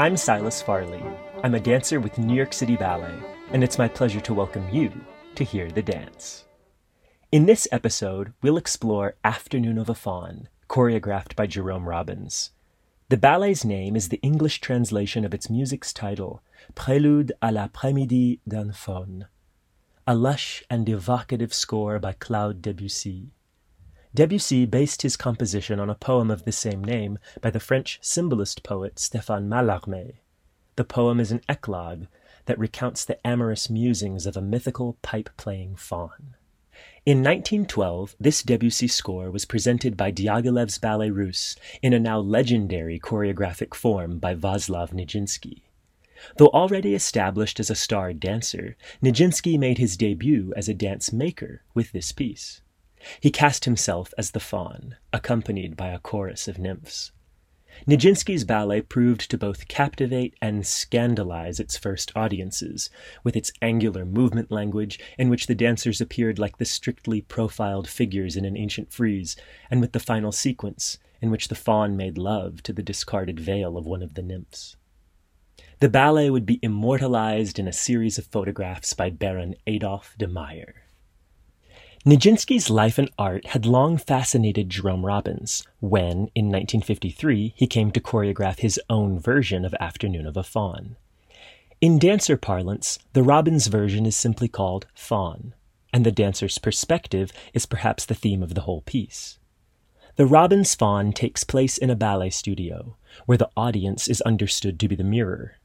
I'm Silas Farley. I'm a dancer with New York City Ballet, and it's my pleasure to welcome you to Hear the Dance. In this episode, we'll explore Afternoon of a Faun, choreographed by Jerome Robbins. The ballet's name is the English translation of its music's title, Prélude à l'après-midi d'un faune, a lush and evocative score by Claude Debussy. Debussy based his composition on a poem of the same name by the French symbolist poet Stéphane Mallarmé. The poem is an eclogue that recounts the amorous musings of a mythical pipe playing faun. In 1912, this Debussy score was presented by Diaghilev's Ballets Russes in a now legendary choreographic form by Vaslav Nijinsky. Though already established as a star dancer, Nijinsky made his debut as a dance maker with this piece. He cast himself as the faun, accompanied by a chorus of nymphs. Nijinsky's ballet proved to both captivate and scandalize its first audiences, with its angular movement language, in which the dancers appeared like the strictly profiled figures in an ancient frieze, and with the final sequence, in which the faun made love to the discarded veil of one of the nymphs. The ballet would be immortalized in a series of photographs by Baron Adolf de Meyer. Nijinsky's life and art had long fascinated Jerome Robbins when, in 1953, he came to choreograph his own version of Afternoon of a Faun. In dancer parlance, the Robbins version is simply called Faun, and the dancer's perspective is perhaps the theme of the whole piece. The Robbins Faun takes place in a ballet studio, where the audience is understood to be the mirror.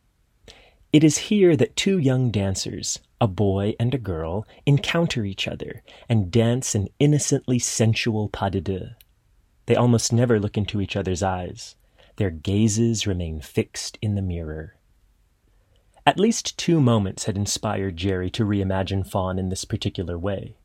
It is here that two young dancers, a boy and a girl, encounter each other and dance an innocently sensual pas de deux. They almost never look into each other's eyes. Their gazes remain fixed in the mirror. At least two moments had inspired Jerry to reimagine Faun in this particular way.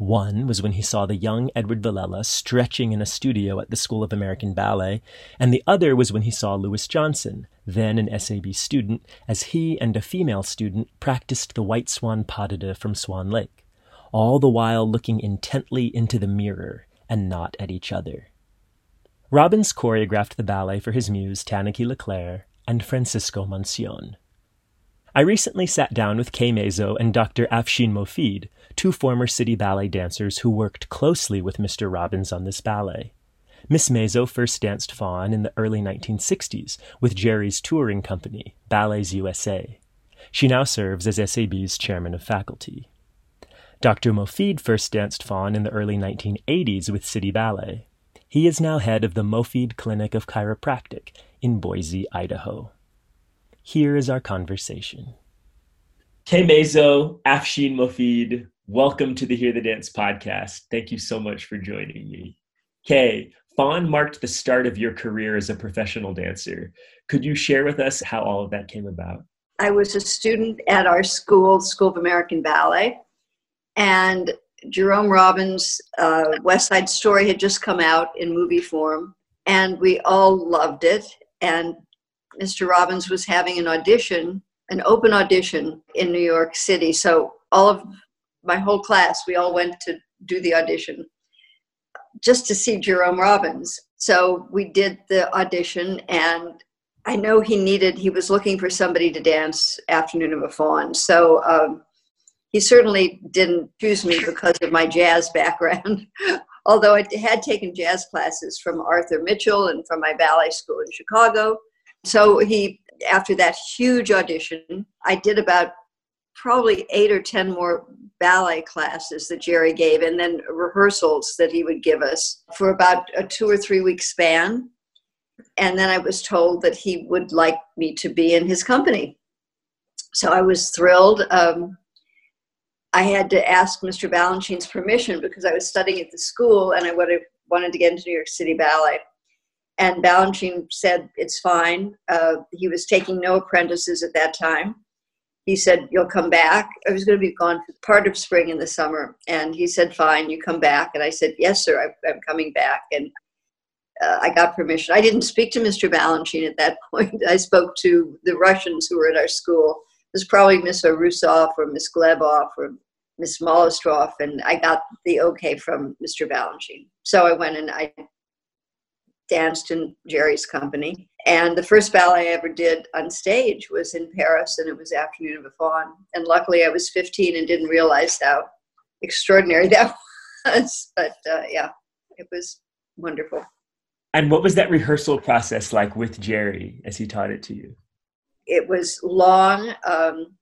One was when he saw the young Edward Villella stretching in a studio at the School of American Ballet, and the other was when he saw Louis Johnson, then an SAB student, as he and a female student practiced the White Swan pas de deux from Swan Lake, all the while looking intently into the mirror and not at each other. Robbins choreographed the ballet for his muse Tanaquil Le Clercq and Francisco Moncion. I recently sat down with Kay Mazzo and Dr. Afshin Mofid, two former city ballet dancers who worked closely with Mr. Robbins on this ballet. Miss Mazzo first danced faun in the early 1960s with Jerry's touring company, Ballets USA. She now serves as SAB's chairman of faculty. Dr. Mofid first danced faun in the early 1980s with City Ballet. He is now head of the Mofid Clinic of Chiropractic in Boise, Idaho. Here is our conversation. Kay Mazzo, Afshin Mofid, welcome to the Hear the Dance podcast. Thank you so much for joining me. Kay, Faun marked the start of your career as a professional dancer. Could you share with us how all of that came about? I was a student at our school, School of American Ballet, and Jerome Robbins' uh, West Side Story had just come out in movie form, and we all loved it. And Mr. Robbins was having an audition, an open audition in New York City. So all of my whole class, we all went to do the audition just to see Jerome Robbins. So we did the audition, and I know he needed, he was looking for somebody to dance Afternoon of a Faun. So um, he certainly didn't choose me because of my jazz background, although I had taken jazz classes from Arthur Mitchell and from my ballet school in Chicago. So he, after that huge audition, I did about probably eight or ten more ballet classes that Jerry gave, and then rehearsals that he would give us for about a two or three week span. And then I was told that he would like me to be in his company. So I was thrilled. Um, I had to ask Mr. Balanchine's permission because I was studying at the school and I wanted to get into New York City Ballet. And Balanchine said, it's fine. Uh, he was taking no apprentices at that time. He said, You'll come back. I was going to be gone for part of spring in the summer. And he said, Fine, you come back. And I said, Yes, sir, I'm coming back. And uh, I got permission. I didn't speak to Mr. Balanchine at that point. I spoke to the Russians who were at our school. It was probably Miss Rusov or Miss Glebov or Miss Molostrov, and I got the okay from Mr. Balanchine. So I went and I danced in Jerry's company. And the first ballet I ever did on stage was in Paris, and it was Afternoon of a Faun. And luckily, I was 15 and didn't realize how extraordinary that was. But uh, yeah, it was wonderful. And what was that rehearsal process like with Jerry as he taught it to you? It was long. Um,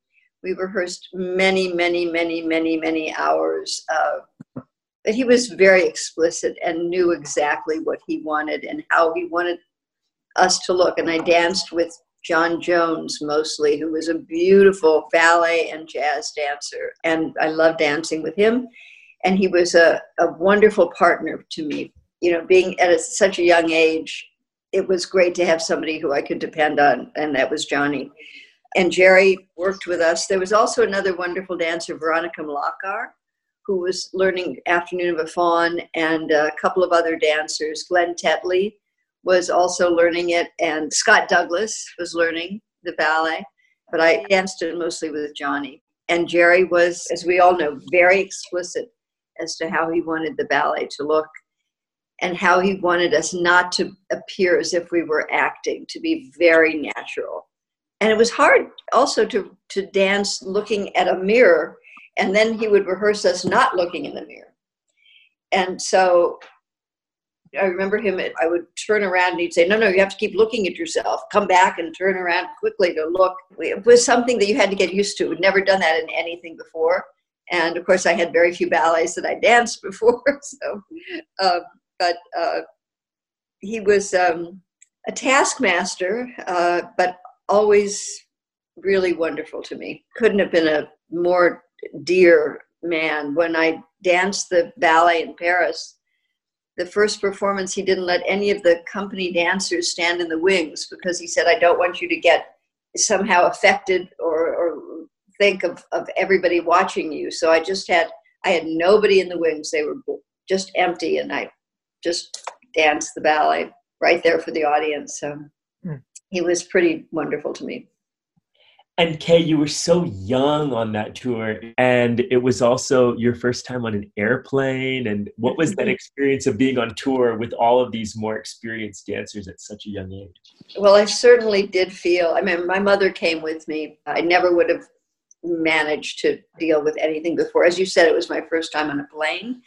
we rehearsed many, many, many, many, many hours. Uh, but he was very explicit and knew exactly what he wanted and how he wanted us to look. And I danced with John Jones mostly, who was a beautiful ballet and jazz dancer. And I loved dancing with him. And he was a, a wonderful partner to me. You know, being at a, such a young age, it was great to have somebody who I could depend on, and that was Johnny. And Jerry worked with us. There was also another wonderful dancer, Veronika Mlakar, who was learning Afternoon of a Faun, and a couple of other dancers. Glenn Tetley was also learning it, and Scott Douglas was learning the ballet. But I danced it mostly with Johnny. And Jerry was, as we all know, very explicit as to how he wanted the ballet to look and how he wanted us not to appear as if we were acting, to be very natural. And it was hard also to, to dance looking at a mirror and then he would rehearse us not looking in the mirror. And so I remember him, I would turn around and he'd say, No, no, you have to keep looking at yourself. Come back and turn around quickly to look. It was something that you had to get used to. We'd never done that in anything before. And of course, I had very few ballets that I danced before. So, um, but uh, he was um, a taskmaster, uh, but always really wonderful to me. Couldn't have been a more dear man. When I danced the ballet in Paris, the first performance, he didn't let any of the company dancers stand in the wings because he said, I don't want you to get somehow affected or, or think of, of everybody watching you. So I just had, I had nobody in the wings. They were just empty and I just danced the ballet right there for the audience. So mm. he was pretty wonderful to me. And Kay, you were so young on that tour, and it was also your first time on an airplane. And what was that mm-hmm. experience of being on tour with all of these more experienced dancers at such a young age? Well, I certainly did feel. I mean, my mother came with me. I never would have managed to deal with anything before. As you said, it was my first time on a plane.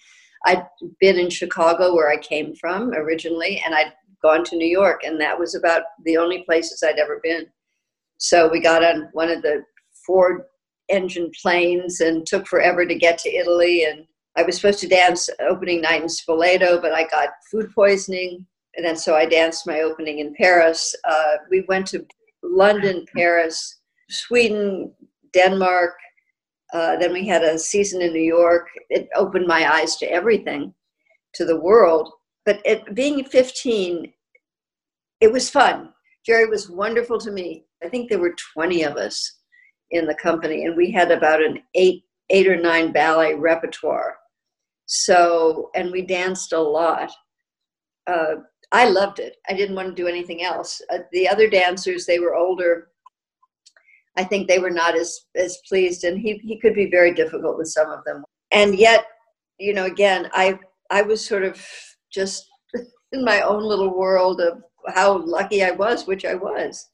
I'd been in Chicago, where I came from originally, and I'd gone to New York, and that was about the only places I'd ever been. So we got on one of the four engine planes and took forever to get to Italy. And I was supposed to dance opening night in Spoleto, but I got food poisoning. And then so I danced my opening in Paris. Uh, we went to London, Paris, Sweden, Denmark. Uh, then we had a season in New York. It opened my eyes to everything, to the world. But it, being 15, it was fun. Jerry was wonderful to me. I think there were 20 of us in the company, and we had about an eight, eight or nine ballet repertoire. So, and we danced a lot. Uh, I loved it. I didn't want to do anything else. Uh, the other dancers, they were older. I think they were not as as pleased, and he he could be very difficult with some of them. And yet, you know, again, I I was sort of just in my own little world of how lucky I was, which I was.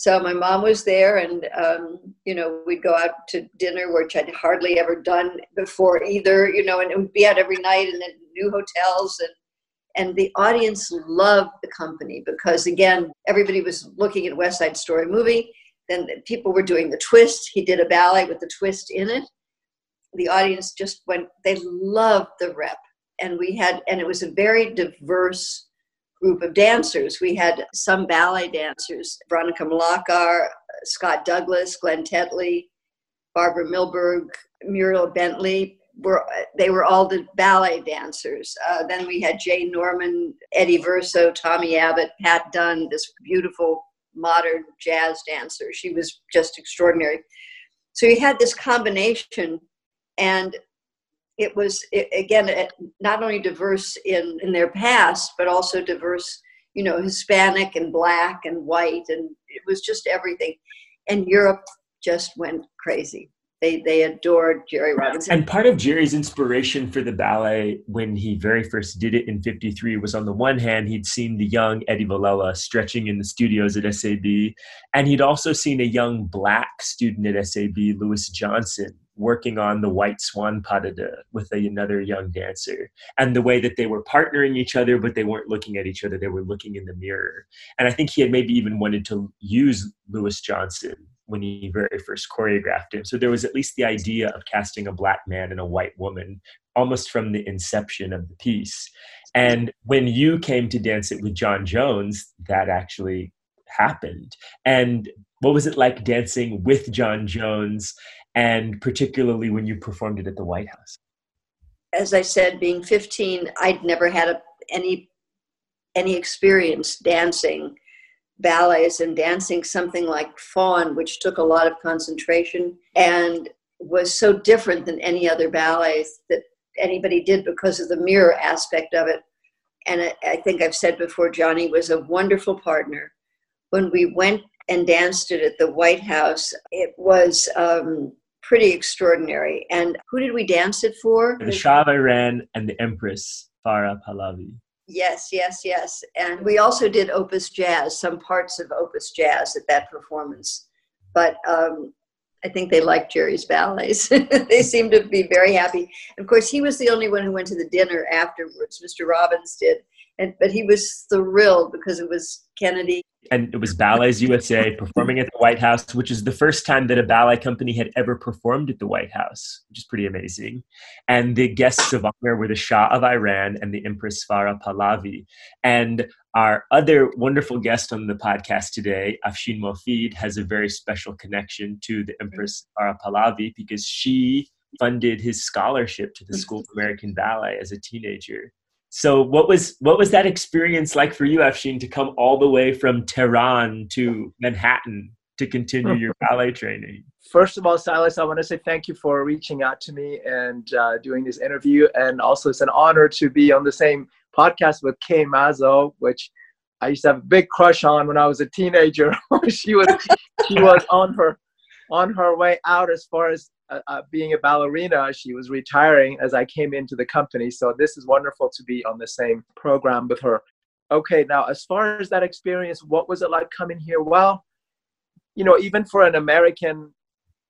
So my mom was there, and um, you know we'd go out to dinner, which I'd hardly ever done before either. You know, and it would be out every night and in new hotels, and and the audience loved the company because again, everybody was looking at West Side Story movie. Then people were doing the twist. He did a ballet with the twist in it. The audience just went. They loved the rep, and we had, and it was a very diverse group of dancers. We had some ballet dancers, Veronika Mlakar, Scott Douglas, Glenn Tetley, Barbara Milberg, Muriel Bentley. Were, they were all the ballet dancers. Uh, then we had Jay Norman, Eddie Verso, Tommy Abbott, Pat Dunn, this beautiful modern jazz dancer. She was just extraordinary. So you had this combination, and it was it, again not only diverse in in their past but also diverse you know hispanic and black and white and it was just everything. And europe just went crazy. They they adored Jerry Robinson. And part of Jerry's inspiration for the ballet when he very first did it in 53 was on the one hand, he'd seen the young Eddie Villella stretching in the studios at SAB, and he'd also seen a young black student at SAB, Louis Johnson, working on the White Swan pas de deux with another young dancer. And the way that they were partnering each other, but they weren't looking at each other, they were looking in the mirror. And I think he had maybe even wanted to use Louis Johnson when he very first choreographed him. So there was at least the idea of casting a black man and a white woman almost from the inception of the piece. And when you came to dance it with John Jones, that actually happened. And what was it like dancing with John Jones, and particularly when you performed it at the White House? As I said, being 15, I'd never had a, any any experience dancing ballets and dancing something like Faun, which took a lot of concentration and was so different than any other ballets that anybody did because of the mirror aspect of it. And I, I think I've said before, Johnny was a wonderful partner. When we went and danced it at the White House, it was um, pretty extraordinary. And who did we dance it for? The Shah of Iran and the Empress Farah Pahlavi. Yes, yes, yes. And we also did Opus Jazz, some parts of Opus Jazz at that performance. But um, I think they liked Jerry's ballets. they seemed to be very happy. Of course, he was the only one who went to the dinner afterwards. Mr. Robbins did. And, but he was thrilled because it was Kennedy and it was Ballets USA performing at the White House, which is the first time that a ballet company had ever performed at the White House, which is pretty amazing. And the guests of honor were the Shah of Iran and the Empress Farah Pahlavi. And our other wonderful guest on the podcast today, Afshin Mofid, has a very special connection to the Empress Farah Pahlavi because she funded his scholarship to the School of American Ballet as a teenager. So what was what was that experience like for you, Afshin, to come all the way from Tehran to Manhattan to continue your ballet training? First of all, Silas, I want to say thank you for reaching out to me and uh, doing this interview. And also, it's an honor to be on the same podcast with Kay Mazzo, which I used to have a big crush on when I was a teenager. she was she was on her on her way out as far as uh, uh, being a ballerina. She was retiring as I came into the company. So this is wonderful to be on the same program with her. Okay, now as far as that experience, what was it like coming here? Well, you know, even for an American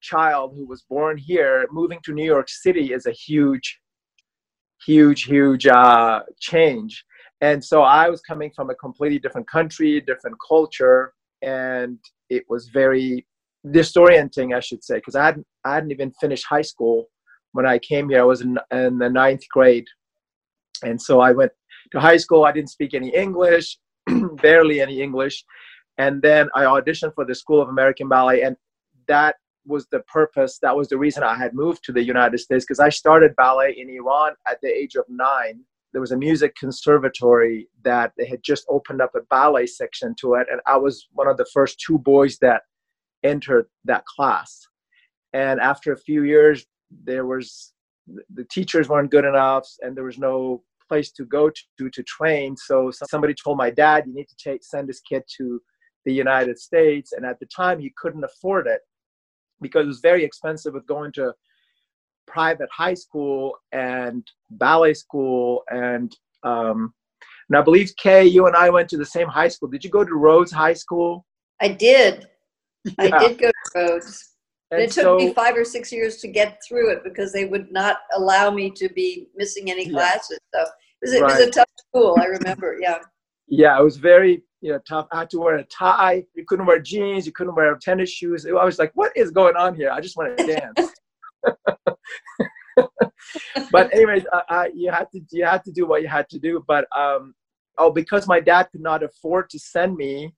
child who was born here, moving to New York City is a huge, huge, huge uh, change. And so I was coming from a completely different country, different culture, and it was very disorienting, I should say, because I hadn't I hadn't even finished high school when I came here. I was in, in the ninth grade, and so I went to high school. I didn't speak any English, barely any English, and then I auditioned for the School of American Ballet, and that was the purpose. That was the reason I had moved to the United States because I started ballet in Iran at the age of nine. There was a music conservatory that they had just opened up a ballet section to it, and I was one of the first two boys that entered that class. And after a few years, there was the teachers weren't good enough, and there was no place to go to to train. So somebody told my dad, "You need to take, send this kid to the United States." And at the time, he couldn't afford it because it was very expensive with going to private high school and ballet school and um, and I believe Kay, you and I went to the same high school. Did you go to Rhodes High School? I did. I did go to Rhodes. And it took so, me five or six years to get through it because they would not allow me to be missing any classes. So it was, it right. was a tough school, I remember. Yeah. Yeah, it was very you know tough. I had to wear a tie. You couldn't wear jeans. You couldn't wear tennis shoes. I was like, what is going on here? I just want to dance. but anyways, I, I, you had to you had to do what you had to do. But um, oh, because my dad could not afford to send me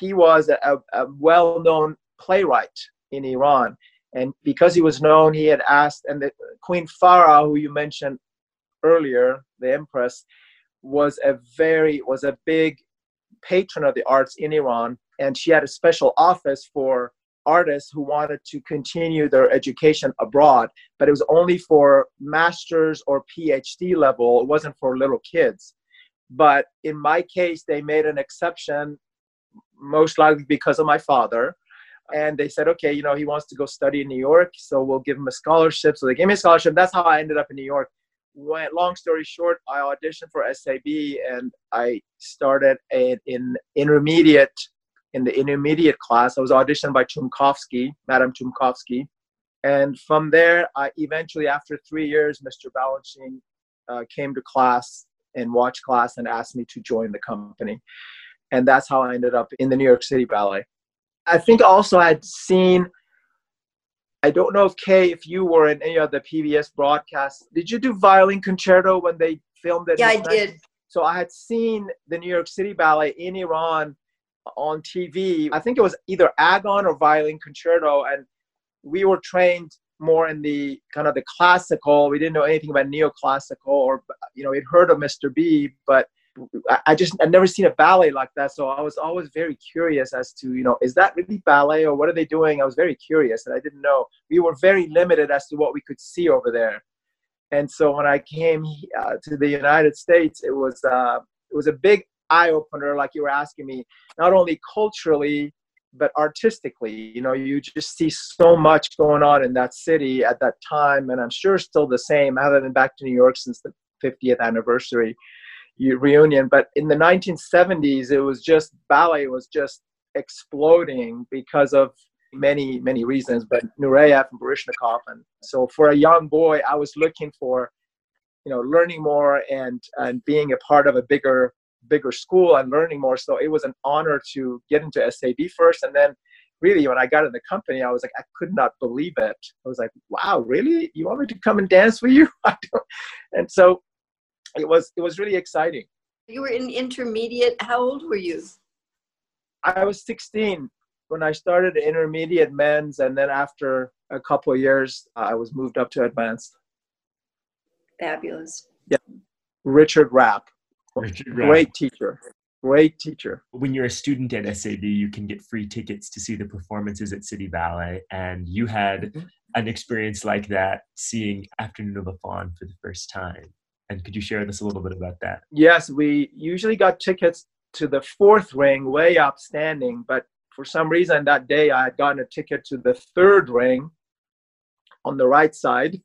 he was a, a well-known playwright in Iran, and because he was known, he had asked, and the Queen Farah, who you mentioned earlier, the Empress, was a very was a big patron of the arts in Iran, and she had a special office for artists who wanted to continue their education abroad, but it was only for masters or PhD level. It wasn't for little kids. But in my case, they made an exception most likely because of my father. and they said, okay, you know, he wants to go study in New York, so we'll give him a scholarship. So they gave me a scholarship. That's how I ended up in New York. Went, long story short, I auditioned for SAB and I started in, in intermediate in the intermediate class. I was auditioned by Tumkovsky, Madam Tumkovsky. And from there, I eventually, after three years, Mr. Balanchine uh, came to class and watched class and asked me to join the company. And that's how I ended up in the New York City Ballet. I think also I'd seen, I don't know if Kay, if you were in any of the PBS broadcasts, did you do Violin Concerto when they filmed it? Yeah, I did. So I had seen the New York City Ballet in Iran on TV. I think it was either Agon or Violin Concerto, and we were trained more in the kind of the classical. We didn't know anything about neoclassical, or you know, we'd heard of Mr. B, but I just I'd never seen a ballet like that. So I was always very curious as to you know, is that really ballet or what are they doing? I was very curious, and I didn't know. We were very limited as to what we could see over there. And so when I came uh, to the United States, it was uh, it was a big eye opener, like you were asking me, not only culturally but artistically. You know, you just see so much going on in that city at that time, and I'm sure still the same. I haven't been back to New York since the 50th anniversary reunion, but in the 1970s, it was just ballet was just exploding because of many many reasons, but Nureyev and Baryshnikov, and so for a young boy, I was looking for you know learning more and and being a part of a bigger bigger school and learning more. So it was an honor to get into SAB first. And then really when I got in the company, I was like, I could not believe it. I was like, wow, really? You want me to come and dance with you? and so it was, it was really exciting. You were in intermediate. How old were you? I was 16 when I started intermediate men's. And then after a couple of years, I was moved up to advanced. Fabulous. Yeah. Richard Rapp Great teacher. Great teacher. When you're a student at SAB, you can get free tickets to see the performances at City Ballet. And you had mm-hmm. an experience like that seeing Afternoon of a Faun for the first time. And could you share this a little bit about that? Yes, we usually got tickets to the fourth ring, way up standing. But for some reason that day, I had gotten a ticket to the third ring on the right side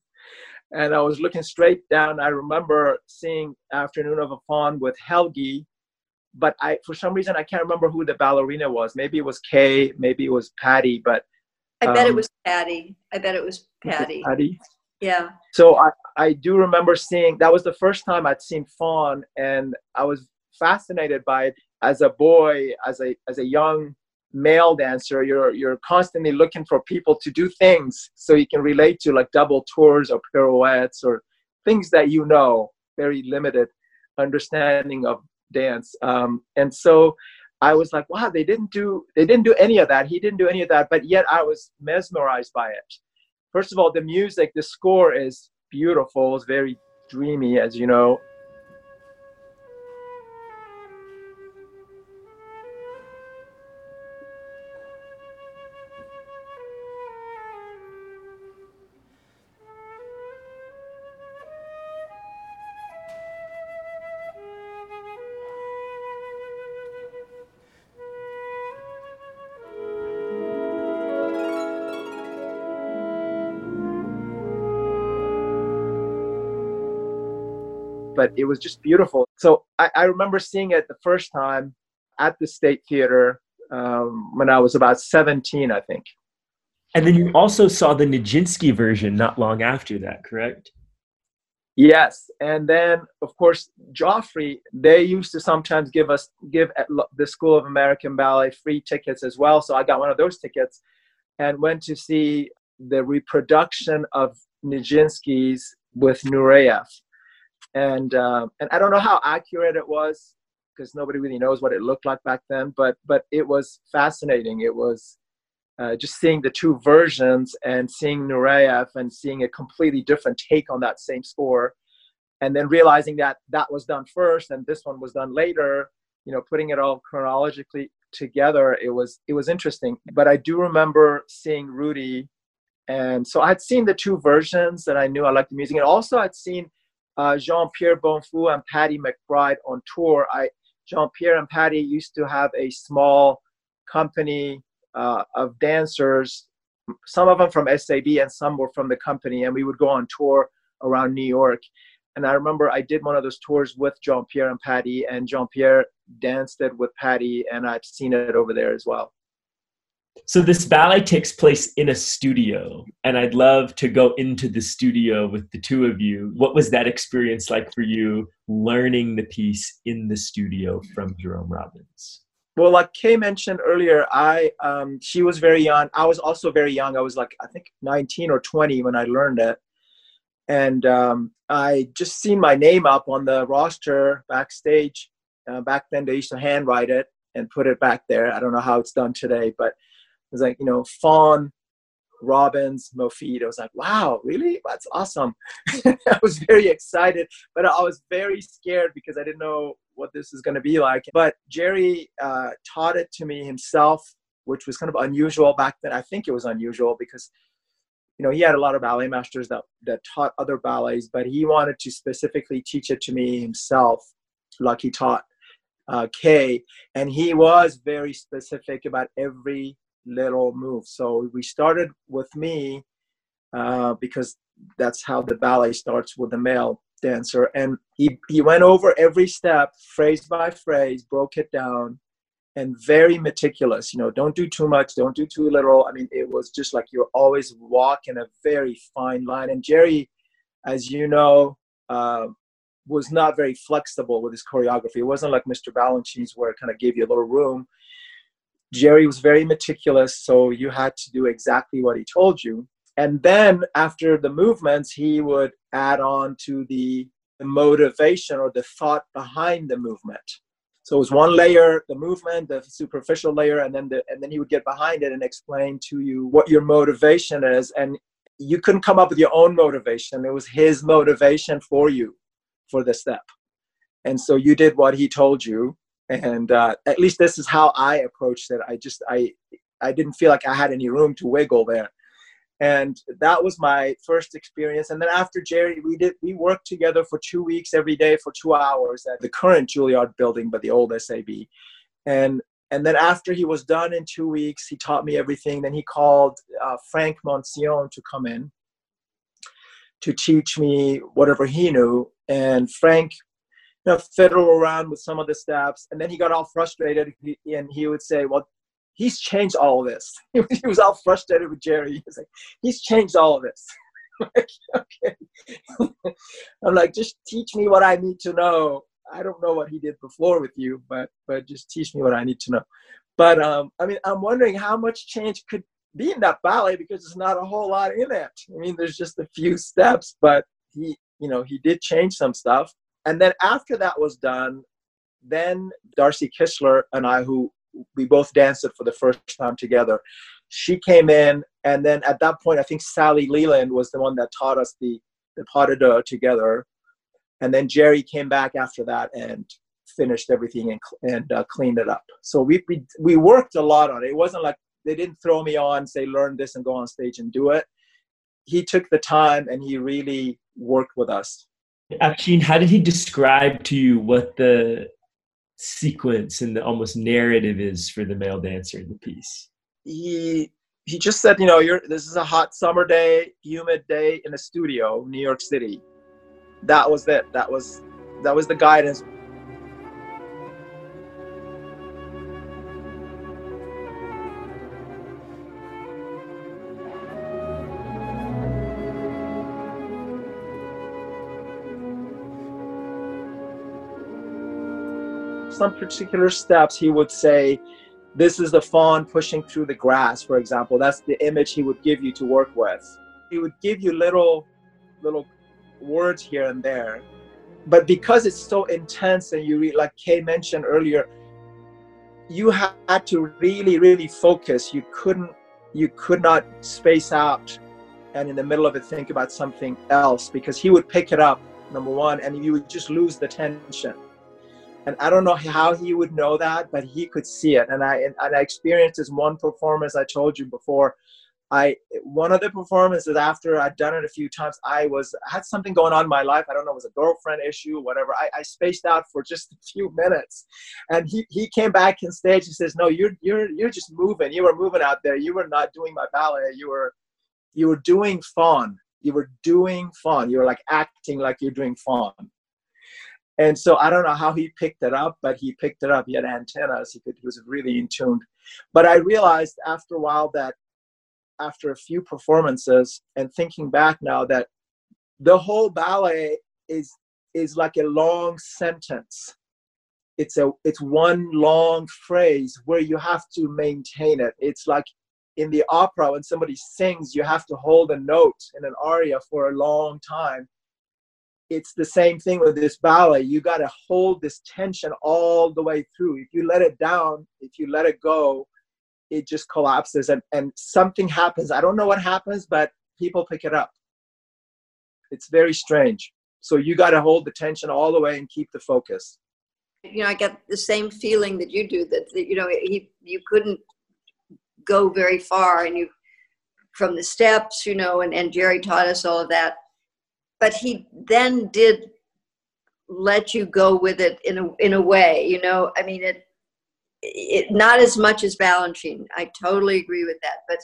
and I was looking straight down. I remember seeing Afternoon of a Faun with Helgi, but I for some reason I can't remember who the ballerina was. Maybe it was Kay, maybe it was Patty, but I bet um, it was Patty. I bet it was Patty. Patty. Yeah. So I, I do remember seeing that was the first time I'd seen faun, and I was fascinated by it. As a boy, as a as a young male dancer you're you're constantly looking for people to do things so you can relate to like double tours or pirouettes or things that you know very limited understanding of dance. Um, and so i was like wow they didn't do they didn't do any of that. He didn't do any of that. But yet i was mesmerized by it. First of all the music the score is beautiful it's very dreamy as you know it was just beautiful. So I, I remember seeing it the first time at the State Theater um, when I was about 17, I think. And then you also saw the Nijinsky version not long after that, correct? Yes, and then of course Joffrey. They used to sometimes give us give the School of American Ballet free tickets as well. So I got one of those tickets and went to see the reproduction of Nijinsky's with Nureyev and uh, and I don't know how accurate it was because nobody really knows what it looked like back then. But but it was fascinating. It was uh, just seeing the two versions and seeing Nureyev and seeing a completely different take on that same score, and then realizing that that was done first and this one was done later. You know, putting it all chronologically together, it was it was interesting. But I do remember seeing Rudy, and so I had seen the two versions, and I knew I liked the music, and also I'd seen uh, Jean-Pierre Bonnefoux and Patty McBride on tour. I Jean-Pierre and Patty used to have a small company uh, of dancers, some of them from SAB and some were from the company, and we would go on tour around New York. And I remember I did one of those tours with Jean Pierre and Patty, and Jean Pierre danced it with Patty, and I've seen it over there as well. So this ballet takes place in a studio, and I'd love to go into the studio with the two of you. What was that experience like for you, learning the piece in the studio from Jerome Robbins? Well, like Kay mentioned earlier, I um, she was very young. I was also very young. I was like I think 19 or 20 when I learned it, and um, I just seen my name up on the roster backstage. Uh, back then, they used to handwrite it and put it back there. I don't know how it's done today, but was like you know Faun, Robbins, Mofid. I was like, wow, really? That's awesome. I was very excited, but I was very scared because I didn't know what this is going to be like. But Jerry uh, taught it to me himself, which was kind of unusual back then. I think it was unusual because you know he had a lot of ballet masters that that taught other ballets, but he wanted to specifically teach it to me himself, like he taught uh, Kay, and he was very specific about every little move. So we started with me uh, because that's how the ballet starts with the male dancer. And he, he went over every step, phrase by phrase, broke it down, and very meticulous. You know, don't do too much, don't do too little. I mean, it was just like you're always walking a very fine line. And Jerry, as you know, uh, was not very flexible with his choreography. It wasn't like Mr. Balanchine's where it kind of gave you a little room. Jerry was very meticulous, so you had to do exactly what he told you. And then after the movements, he would add on to the, motivation or the thought behind the movement. So it was one layer, the movement, the superficial layer, and then the, and then he would get behind it and explain to you what your motivation is. And you couldn't come up with your own motivation. It was his motivation for you for the step. And so you did what he told you, and uh, at least this is how I approached it. I just I I didn't feel like I had any room to wiggle there, and that was my first experience. And then after Jerry, we did we worked together for two weeks every day for two hours at the current Juilliard building, but the old SAB, and and then after he was done in two weeks, he taught me everything. Then he called uh, Frank Moncion to come in to teach me whatever he knew. And Frank know, fiddle around with some of the steps. And then he got all frustrated and he would say, well, he's changed all of this. he was all frustrated with Jerry. He was like, he's changed all of this. like, okay. I'm like, just teach me what I need to know. I don't know what he did before with you, but but just teach me what I need to know. But um, I mean, I'm wondering how much change could be in that ballet because there's not a whole lot in it. I mean, there's just a few steps, but he, you know, he did change some stuff. And then after that was done, then Darci Kistler and I, who we both danced it for the first time together, she came in. And then at that point, I think Sally Leland was the one that taught us the, the pas de deux together. And then Jerry came back after that and finished everything and, and uh, cleaned it up. So we, we, we worked a lot on it. It wasn't like they didn't throw me on, say, learn this and go on stage and do it. He took the time and he really worked with us Afshin, how did he describe to you what the sequence and the almost narrative is for the male dancer in the piece? He he just said, you know, you're this is a hot summer day, humid day in a studio, New York City. That was it. That was that was the guidance some particular steps, he would say, this is the faun pushing through the grass, for example. That's the image he would give you to work with. He would give you little, little words here and there. But because it's so intense and you, read, like Kay mentioned earlier, you had to really, really focus. You couldn't, you could not space out and in the middle of it think about something else because he would pick it up, number one, and you would just lose the tension and I don't know how he would know that, but he could see it. And I and I experienced this one performance I told you before. I one of the performances after I'd done it a few times, I was I had something going on in my life. I don't know, it was a girlfriend issue, whatever. I, I spaced out for just a few minutes, and he, he came back on stage. He says, "No, you're you're you're just moving. You were moving out there. You were not doing my ballet. You were you were doing fun. You were doing fun. You were like acting like you're doing faun." And so I don't know how he picked it up, but he picked it up. He had antennas. He could. He was really in tune. But I realized after a while that after a few performances and thinking back now that the whole ballet is is like a long sentence it's a it's one long phrase where you have to maintain it it's like in the opera when somebody sings you have to hold a note in an aria for a long time it's the same thing with this ballet you got to hold this tension all the way through if you let it down if you let it go it just collapses and, and something happens. I don't know what happens, but people pick it up. It's very strange. So you got to hold the tension all the way and keep the focus. You know, I get the same feeling that you do that, that you know, he, you couldn't go very far and you, from the steps, you know, and, and Jerry taught us all of that. But he then did let you go with it in a, in a way, you know, I mean, it, it, not as much as Balanchine. I totally agree with that. But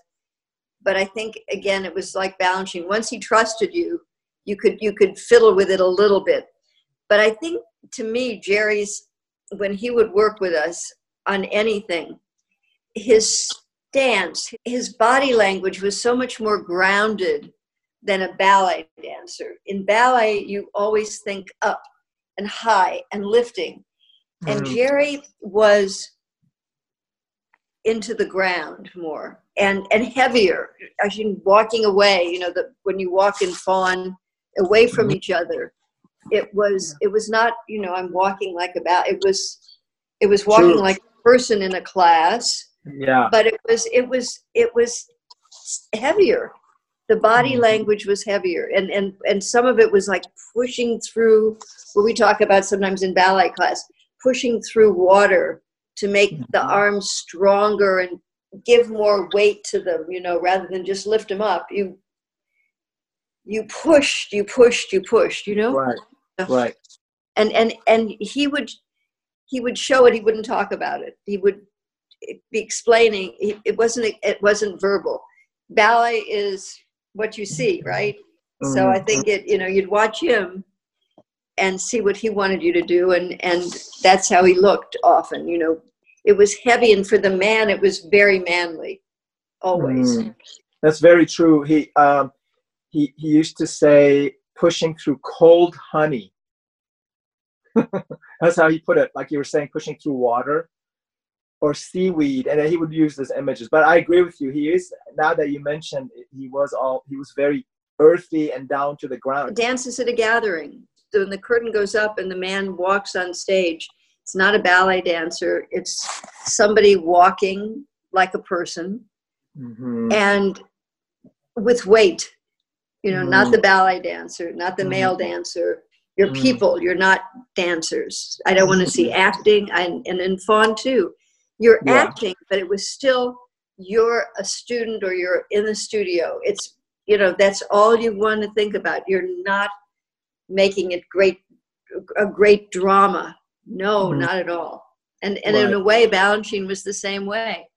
but I think again it was like Balanchine. Once he trusted you, you could you could fiddle with it a little bit. But I think to me, Jerry's when he would work with us on anything, his stance, his body language was so much more grounded than a ballet dancer. In ballet, you always think up and high and lifting. And mm. Jerry was into the ground more and and heavier as in walking away you know that when you walk in faun away from mm-hmm. each other it was it was not you know i'm walking like about it was it was walking True. like a person in a class yeah but it was it was it was heavier the body mm-hmm. language was heavier. And and and some of it was like pushing through what we talk about sometimes in ballet class pushing through water to make the mm-hmm. arms stronger and give more weight to them you know rather than just lift them up. You you pushed you pushed you pushed you know? Right right. And and and he would he would show it he wouldn't talk about it. He would be explaining it wasn't it wasn't verbal. Ballet is what you see right? Mm-hmm. so i think it you know you'd watch him and see what he wanted you to do and and that's how he looked often you know. It was heavy and for the man it was very manly always. Mm, that's very true. He um he he used to say pushing through cold honey. That's how he put it. Like you were saying pushing through water or seaweed and he would use those images but i agree with you he is now that you mentioned he was all he was very earthy and down to the ground dances at a gathering when the curtain goes up and the man walks on stage, it's not a ballet dancer, it's somebody walking like a person mm-hmm. and with weight. You know, mm-hmm. not the ballet dancer, not the mm-hmm. male dancer. You're mm-hmm. people, you're not dancers. I don't want to see mm-hmm. acting, I, and in Faun too. You're yeah. acting, but it was still you're a student or you're in the studio. It's you know that's all you want to think about. You're not making it great a great drama. No, mm-hmm. not at all. And and right. in a way, Balanchine was the same way.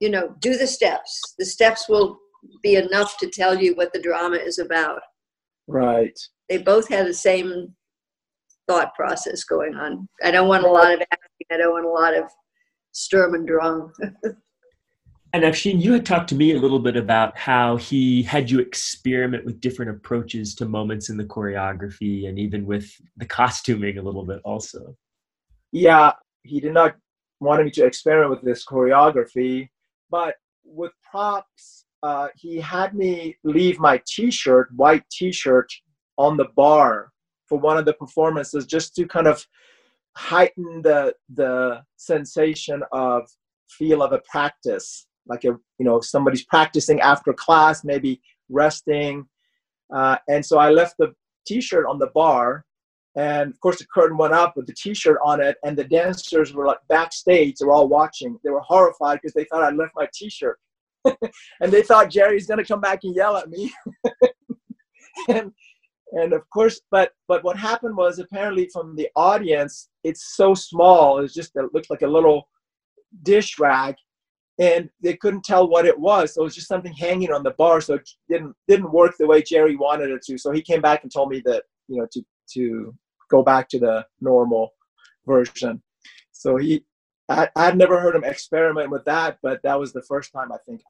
You know, do the steps. The steps will be enough to tell you what the drama is about. Right. They both had the same thought process going on. I don't want a lot of acting. I don't want a lot of Sturm und Drang. And Afshin, you had talked to me a little bit about how he had you experiment with different approaches to moments in the choreography and even with the costuming a little bit also. Yeah, he did not want me to experiment with this choreography, but with props, uh, he had me leave my t-shirt, white t-shirt, on the barre for one of the performances just to kind of heighten the the sensation of feel of a practice. Like a you know somebody's practicing after class maybe resting uh, and so i left the t-shirt on the barre and of course the curtain went up with the t-shirt on it and the dancers were like backstage they were all watching. They were horrified because they thought i left my t-shirt. And they thought Jerry's gonna come back and yell at me. and and of course, but but what happened was apparently from the audience, it's so small. It's just it looked like a little dish rag, and they couldn't tell what it was. So it was just something hanging on the barre. So it didn't didn't work the way Jerry wanted it to. So he came back and told me that you know to to go back to the normal version. So he, I, I'd never heard him experiment with that, but that was the first time I think.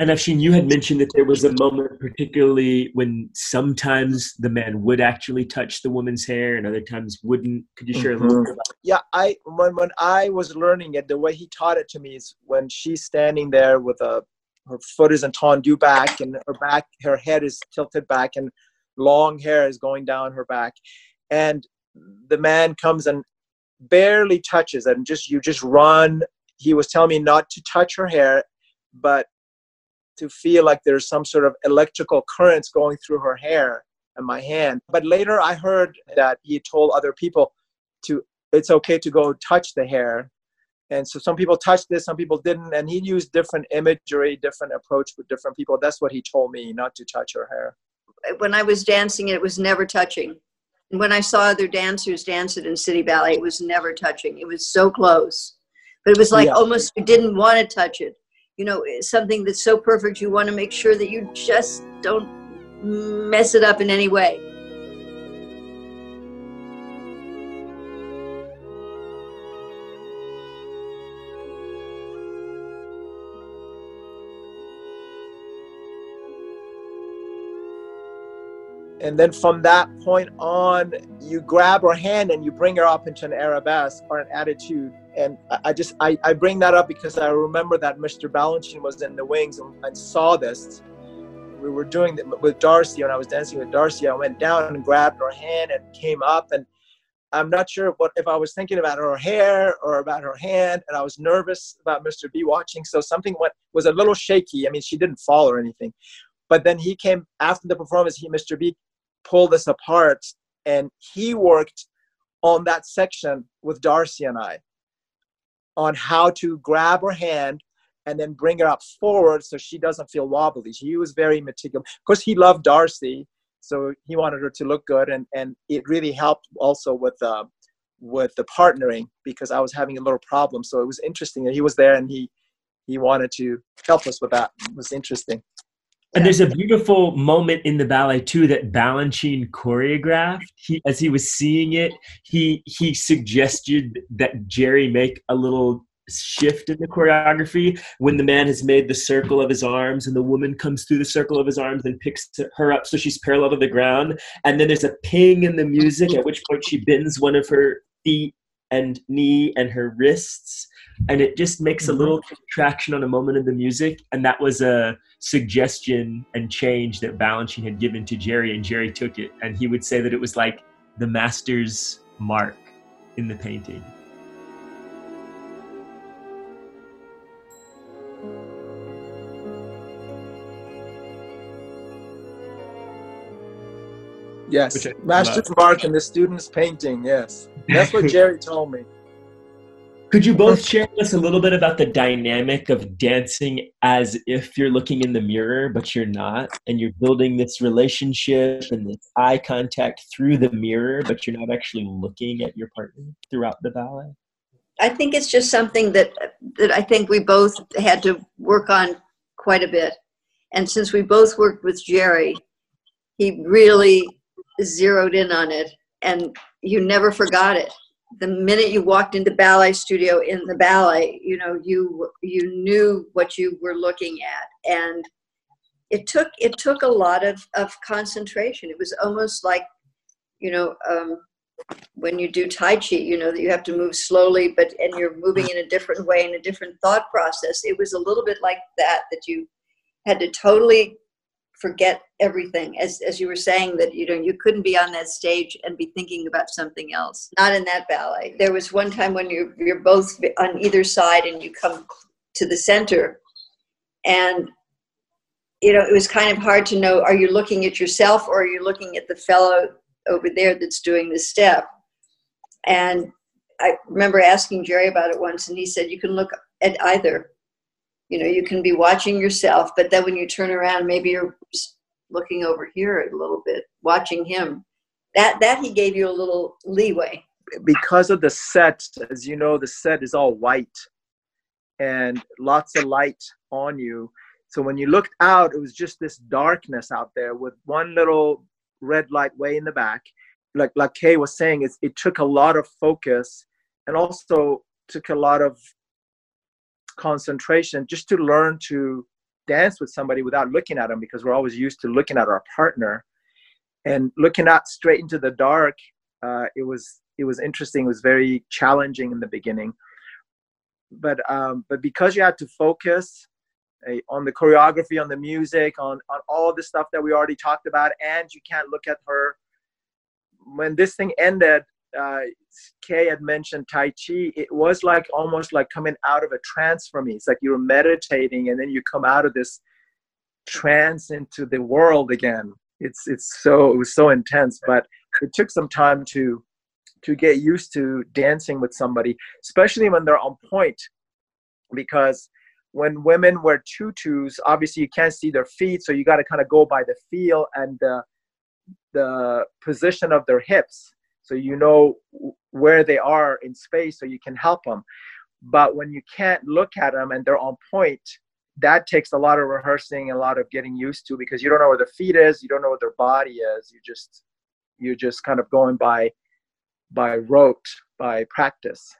And Afshin, you had mentioned that there was a moment, particularly when sometimes the man would actually touch the woman's hair and other times wouldn't. Could you share mm-hmm. a little bit about that? Yeah, I when when I was learning it, the way he taught it to me is when she's standing there with a her foot is in tendu back and her back, her head is tilted back and long hair is going down her back, and the man comes and barely touches and just you just run he was telling me not to touch her hair but to feel like there's some sort of electrical currents going through her hair and my hand but later i heard that he told other people to it's okay to go touch the hair and so some people touched this some people didn't and he used different imagery different approach with different people that's what he told me not to touch her hair when i was dancing it was never touching when I saw other dancers dance it in City Ballet, it was never touching. It was so close. But it was like yeah. almost you didn't want to touch it. You know, eh, something that's so perfect, you want to make sure that you just don't mess it up in any way. and then from that point on you grab her hand and you bring her up into an arabesque or an attitude and i just i, I bring that up because i remember that mr balanchine was in the wings and, and saw this. We were doing it with Darci when i was dancing with Darci i went down and grabbed her hand and came up and i'm not sure what if i was thinking about her hair or about her hand and i was nervous about mr b watching so something went was a little shaky. I mean she didn't fall or anything. But then he came after the performance he mr b pulled us apart and he worked on that section with Darci and i on how to grab her hand and then bring her up forward so she doesn't feel wobbly. He was very meticulous. Of course he loved Darci so he wanted her to look good and and it really helped also with uh, with the partnering because i was having a little problem. So it was interesting that he was there and he he wanted to help us with that. It was interesting and there's a beautiful moment in the ballet too that Balanchine choreographed. He, as he was seeing it, he he suggested that Jerry make a little shift in the choreography. When the man has made the circle of his arms and the woman comes through the circle of his arms and picks her up so she's parallel to the ground. And then there's a ping in the music at which point she bends one of her feet and knee and her wrists and it just makes a little mm-hmm. contraction on a moment in the music and that was a suggestion and change that Balanchine had given to Jerry and Jerry took it and he would say that it was like the master's mark in the painting Yes, master's mark in the student's painting. Yes, that's what Jerry told me. Could you both share with us a little bit about the dynamic of dancing as if you're looking in the mirror, but you're not, and you're building this relationship and this eye contact through the mirror, but you're not actually looking at your partner throughout the ballet? I think it's just something that that I think we both had to work on quite a bit. And since we both worked with Jerry, he really zeroed in on it, and you never forgot it the minute you walked into ballet studio in the ballet you know you you knew what you were looking at. And it took it took a lot of of concentration. It was almost like you know um, when you do tai chi you know that you have to move slowly but and you're moving in a different way in a different thought process. It was a little bit like that that you had to totally forget everything. As, as you were saying that you know you couldn't be on that stage and be thinking about something else. Not in that ballet. There was one time when you're, you're both on either side and you come to the center. And you know it was kind of hard to know are you looking at yourself or are you looking at the fellow over there that's doing the step? And i remember asking jerry about it once and he said you can look at either you know you can be watching yourself but then when you turn around maybe you're looking over here a little bit watching him. That that he gave you a little leeway. Because of the set as you know the set is all white and lots of light on you. So when you looked out it was just this darkness out there with one little red light way in the back. Like like kay was saying it's, it took a lot of focus and also took a lot of concentration just to learn to dance with somebody without looking at them because we're always used to looking at our partner. And looking out straight into the dark uh, it was it was interesting it was very challenging in the beginning. But um, but because you had to focus uh, on the choreography on the music on on all the stuff that we already talked about and you can't look at her when this thing ended uh, Kay had mentioned Tai Chi, it was like almost like coming out of a trance for me. It's like you were meditating and then you come out of this trance into the world again. It's it's so it was so intense, but it took some time to to get used to dancing with somebody, especially when they're on point, because when women wear tutus, obviously you can't see their feet, so you got to kind of go by the feel and the the position of their hips so you know where they are in space so you can help them but when you can't look at them and they're on point that takes a lot of rehearsing a lot of getting used to because you don't know where their feet is you don't know where their body is. You just you're just kind of going by by rote by practice.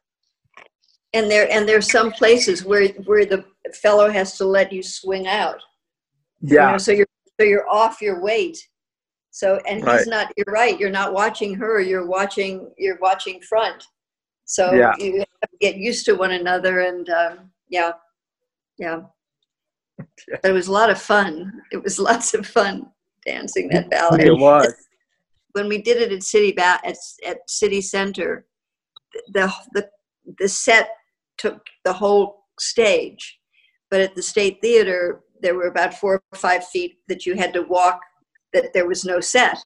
And there and there's some places where where the fellow has to let you swing out. Yeah you know, so you're so you're off your weight so, and he's not, you're right, you're not watching her, you're watching, you're watching front. So Yeah. you have to get used to one another and, um, yeah, yeah. Yeah. But it was a lot of fun. It was lots of fun dancing that ballet. it was When we did it at City ba- at, at City Center, the, the, the set took the whole stage. But at the State Theater, there were about four or five feet that you had to walk that there was no set,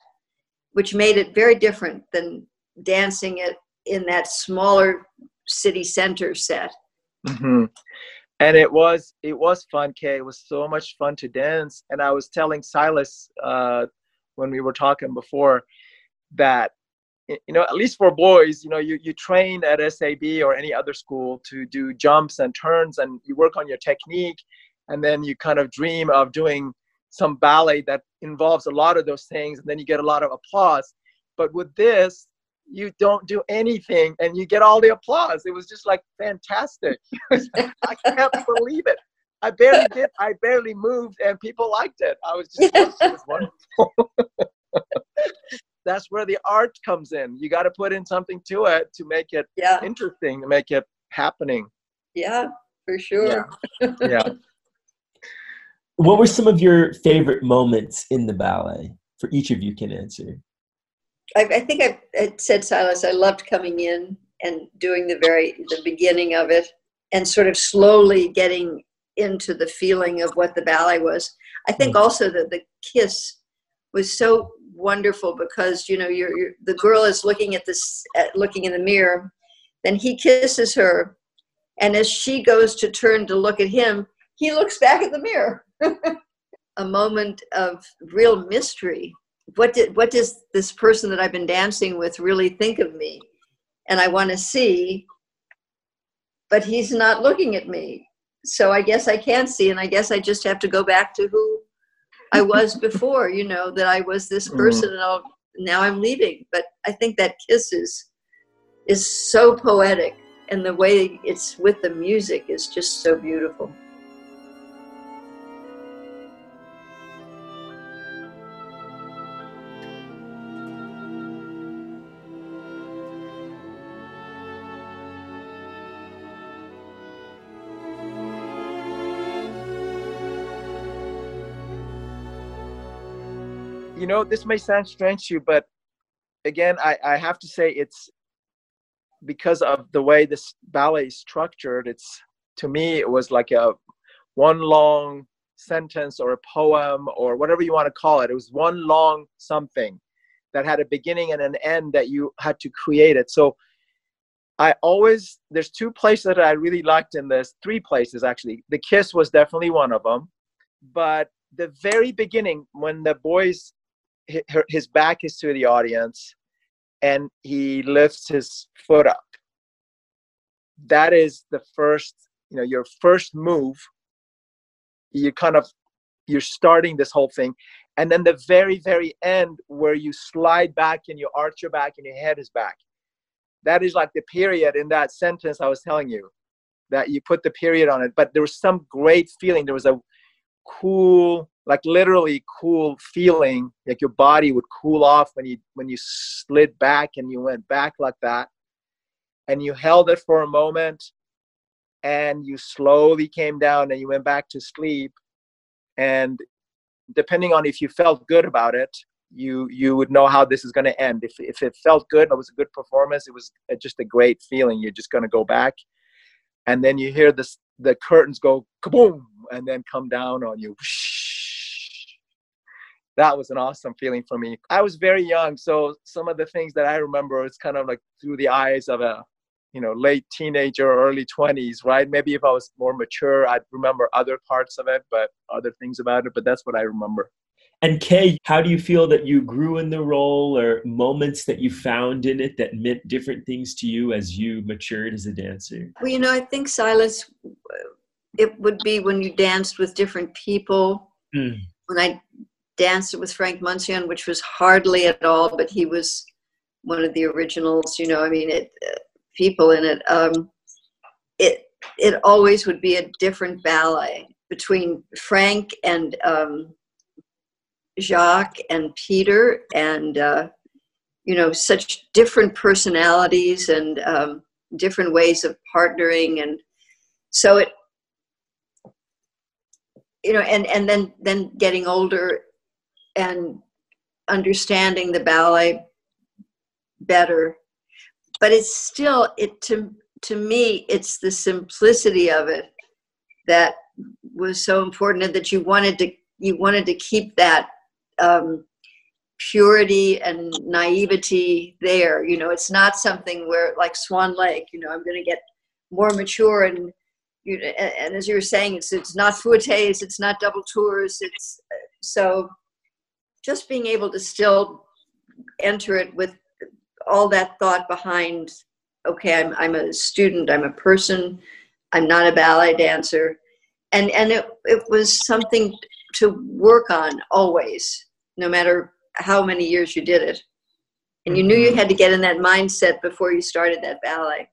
which made it very different than dancing it in that smaller city center set. hmm And it was it was fun, Kay. It was so much fun to dance. And I was telling Silas uh, when we were talking before that you know at least for boys, you know you you train at SAB or any other school to do jumps and turns, and you work on your technique, and then you kind of dream of doing some ballet that involves a lot of those things, and then you get a lot of applause. But with this, you don't do anything and you get all the applause. It was just like fantastic. I can't believe it. I barely did. I barely moved, and people liked it. I was just it was wonderful. That's where the art comes in. You got to put in something to it to make it Yeah, interesting, to make it happening. yeah, for sure. Yeah. What were some of your favorite moments in the ballet? For each of you can answer. I, I think I, I said Silas. I loved coming in and doing the very the beginning of it, and sort of slowly getting into the feeling of what the ballet was. I think hmm. also that the kiss was so wonderful because you know you're, you're the girl is looking at this at, looking in the mirror, then he kisses her, and as she goes to turn to look at him, he looks back at the mirror. A moment of real mystery what did what does this person that I've been dancing with really think of me? And I want to see, but he's not looking at me. So I guess I can't see, and I guess I just have to go back to who I was before. You know that I was this Mm. person, and I'll, now I'm leaving. But I think that kiss is is so poetic, and the way it's with the music is just so beautiful. You know, this may sound strange to you, but again, I, I have to say it's because of the way this ballet is structured. It's to me, it was like a one long sentence or a poem or whatever you want to call it. It was one long something that had a beginning and an end that you had to create it. So I always there's two places that I really liked in this, three places actually. The kiss was definitely one of them, but the very beginning when the boys his back is to the audience and he lifts his foot up. That is the first, you know, your first move. You kind of you're starting this whole thing and then the very very end where you slide back and you arch your back and your head is back that is like the period in that sentence i was telling you that you put the period on it but there was some great feeling there was a cool like literally cool feeling like your body would cool off when you when you slid back and you went back like that. And you held it for a moment and you slowly came down and you went back to sleep. And depending on if you felt good about it you you would know how this is going to end. If, if it felt good it was a good performance it was uh, just a great feeling. You're just going to go back. And then you hear this the curtains go kaboom and then come down on you that was an awesome feeling for me. I was very young so some of the things that i remember is kind of like through the eyes of a you know late teenager or early 20s right? Maybe if i was more mature i'd remember other parts of it but other things about it but that's what i remember. And kay how do you feel that you grew in the role or moments that you found in it that meant different things to you as you matured as a dancer? Well you know i think silas it would be when you danced with different people. Mm. when i danced with frank Moncion which was hardly at all but he was one of the originals you know i mean it people in it. Um, it it always would be a different ballet between Frank and um, Jacques and Peter, and uh, you know, such different personalities and um, different ways of partnering, and so it, you know, and and then then getting older and understanding the ballet better. But it's still it to to me it's the simplicity of it that was so important and that you wanted to you wanted to keep that um, purity and naivety there. You know it's not something where like swan lake you know i'm going to get more mature and you and, and, as you were saying it's it's not fouettes it's not double tours it's so just being able to still enter it with all that thought behind okay i'm, I'm a student i'm a person i'm not a ballet dancer. And and it, it was something to work on always no matter how many years you did it. And you knew you mm-hmm. had to get in that mindset before you started that ballet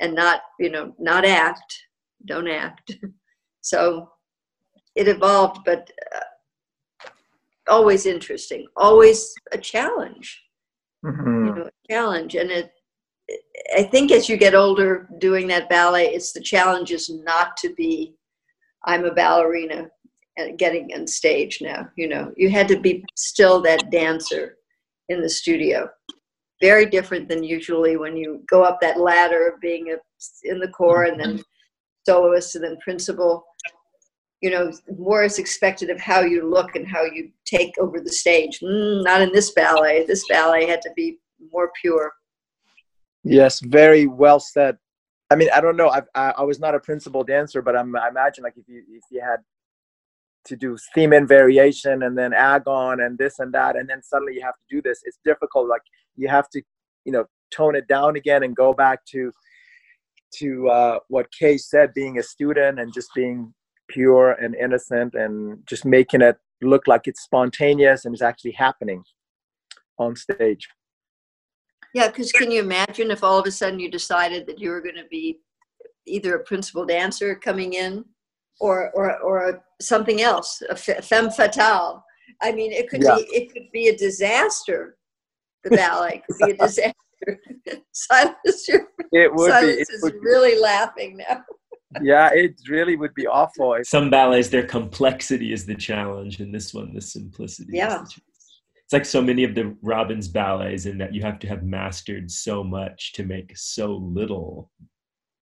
and not you know not act don't act. So it evolved but uh, always interesting always a challenge mm-hmm. you know, challenge. And it, I think as you get older doing that ballet, it's the challenge is not to be, I'm a ballerina and getting on stage now. You know, you had to be still that dancer in the studio. Very different than usually when you go up that ladder of being a, in the corps and then soloist and then principal you know, more is expected of how you look and how you take over the stage. Mm, not in this ballet. This ballet had to be more pure. Yes, very well said. I mean, I don't know. I, I, I was not a principal dancer, but I'm, I imagine like if you if you had to do theme and variation and then agon and this and that, and then suddenly you have to do this. It's difficult. Like you have to, you know, tone it down again and go back to to uh, what Kay said, being a student and just being pure and innocent and just making it look like it's spontaneous and it's actually happening on stage. Yeah, because can you imagine if all of a sudden you decided that you were going to be either a principal dancer coming in or or or something else, a femme fatale. I mean, it could yeah. be it could be a disaster. The ballet could be a disaster. Silas, it would Silas be. It is would really be. laughing now yeah, it really would be awful. Some ballets, their complexity is the challenge, and this one, the simplicity. Yeah. It's like so many of the Robbins ballets, in that you have to have mastered so much to make so little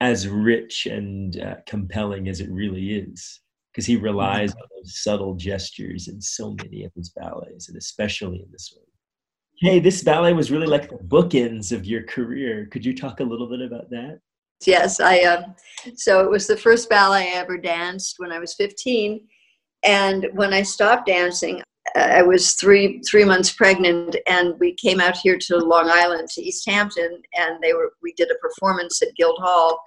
as rich and uh, compelling as it really is. Because he relies mm-hmm. on those subtle gestures in so many of his ballets, and especially in this one. Hey, this ballet was really like the bookends of your career. Could you talk a little bit about that? Yes, I. Uh, so it was the first ballet I ever danced when I was 15, and when I stopped dancing, I was three three months pregnant, and we came out here to Long Island to East Hampton, and they were we did a performance at Guildhall,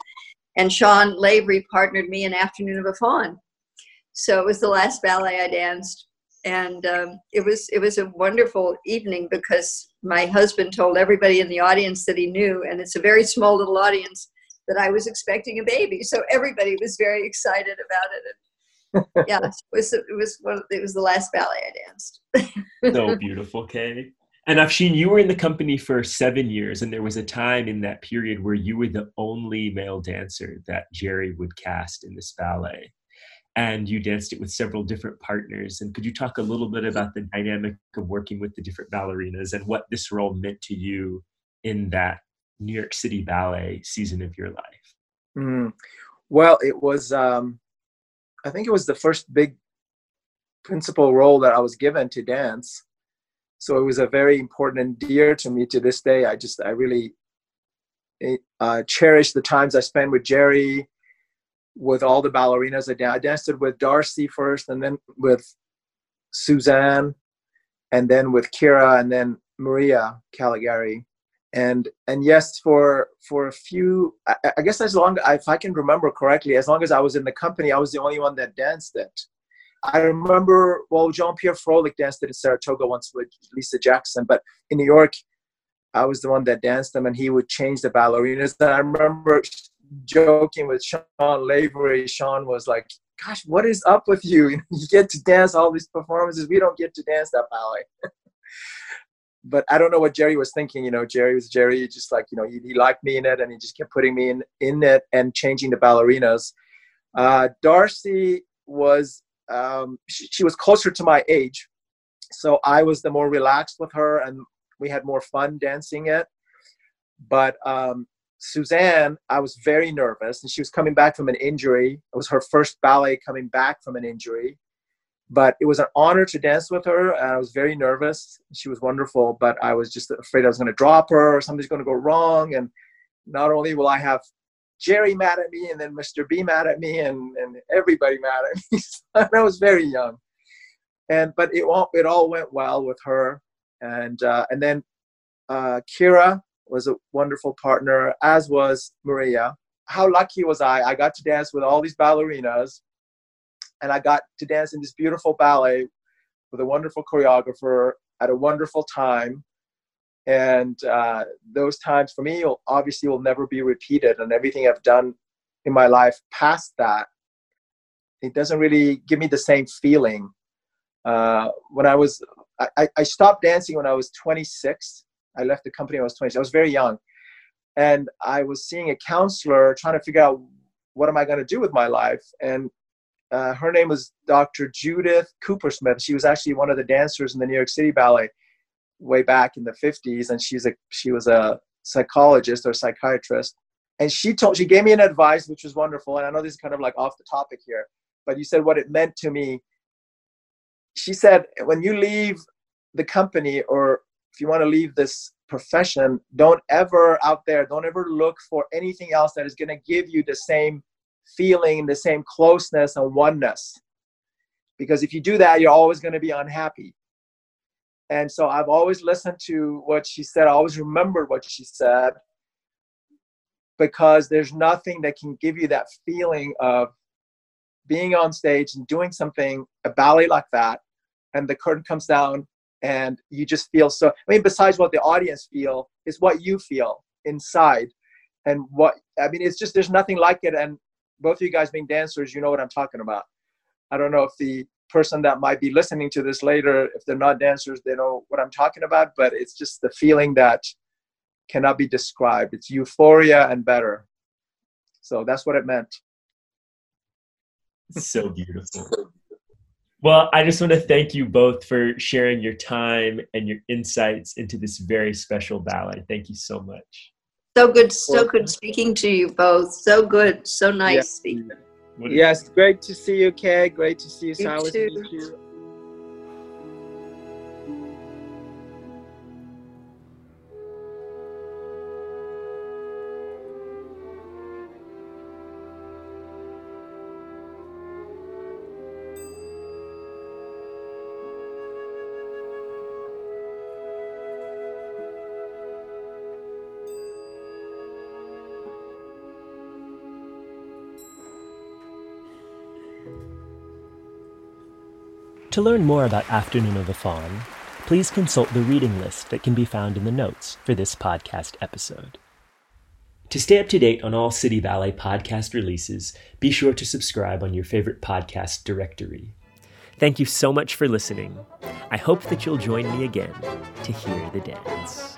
and sean Lavery partnered me in Afternoon of a Faun. So it was the last ballet I danced, and um, it was it was a wonderful evening because my husband told everybody in the audience that he knew, and it's a very small little audience that I was expecting a baby, so everybody was very excited about it. And yeah, it was it was one, it was the last ballet I danced. so beautiful, Kay. And Afshin, you were in the company for seven years, and there was a time in that period where you were the only male dancer that Jerry would cast in this ballet. And you danced it with several different partners. And could you talk a little bit about the dynamic of working with the different ballerinas and what this role meant to you in that New York City ballet season of your life? Mm. Well, it was, um, I think it was the first big principal role that I was given to dance so it was a very important and dear to me to this day i just i really eh, uh, cherish the times i spent with jerry with all the ballerinas i danced with Darci first and then with suzanne and then with Kyra and then maria Calegari and and yes for for a few I, I guess as long if i can remember correctly as long as i was in the company i was the only one that danced it I remember, well, Jean Pierre Frohlich danced it in Saratoga once with Lisa Jackson, but in New York, I was the one that danced them, and he would change the ballerinas. And I remember joking with sean Lavery. sean was like, "Gosh, what is up with you? You get to dance all these performances. We don't get to dance that ballet." but I don't know what Jerry was thinking. You know, Jerry was Jerry. Just like you know, he, he liked me in it, and he just kept putting me in in it and changing the ballerinas. Uh, Darci was um, she, she was closer to my age, so I was the more relaxed with her, and we had more fun dancing it. But um, Suzanne, I was very nervous, and she was coming back from an injury. It was her first ballet coming back from an injury. But it was an honor to dance with her. I was very nervous. She was wonderful, but I was just afraid I was going to drop her or something's going to go wrong. And not only will I have Jerry mad at me, and then Mr. B mad at me, and, and everybody mad at me. I was very young, and but it all it all went well with her, and uh, and then uh, Kyra was a wonderful partner, as was Maria. How lucky was I? I got to dance with all these ballerinas, and I got to dance in this beautiful ballet with a wonderful choreographer at a wonderful time. And uh, those times for me will, obviously will never be repeated and everything i've done in my life past that it doesn't really give me the same feeling. Uh, when i was I, I stopped dancing when i was 26 i left the company i was 26. i was very young. And i was seeing a counselor trying to figure out what am i going to do with my life? And uh, her name was dr judith coopersmith. She was actually one of the dancers in the new york city ballet way back in the 50s and she's a she was a psychologist or psychiatrist. And she told she gave me an advice which was wonderful and i know this is kind of like off the topic here but you said what it meant to me. She said when you leave the company or if you want to leave this profession don't ever out there don't ever look for anything else that is going to give you the same feeling the same closeness and oneness because if you do that you're always going to be unhappy and so I've always listened to what she said. I always remembered what she said because there's nothing that can give you that feeling of being on stage and doing something, a ballet like that, and the curtain comes down and you just feel so. I mean, besides what the audience feel, is what you feel inside. And what, I mean, it's just, there's nothing like it. And both of you guys being dancers, you know what I'm talking about. I don't know if the person that might be listening to this later, if they're not dancers, they know what I'm talking about, but it's just the feeling that cannot be described. It's euphoria and better. So that's what it meant. So beautiful. Well, I just want to thank you both for sharing your time and your insights into this very special ballet. Thank you so much. So good, so good speaking to you both. So good, so nice yeah. speaking. Yes, great to see you, Kay. Great to see you, you. To learn more about Afternoon of the Faun, please consult the reading list that can be found in the notes for this podcast episode. To stay up to date on all City Ballet podcast releases, be sure to subscribe on your favorite podcast directory. Thank you so much for listening. I hope that you'll join me again to hear the dance.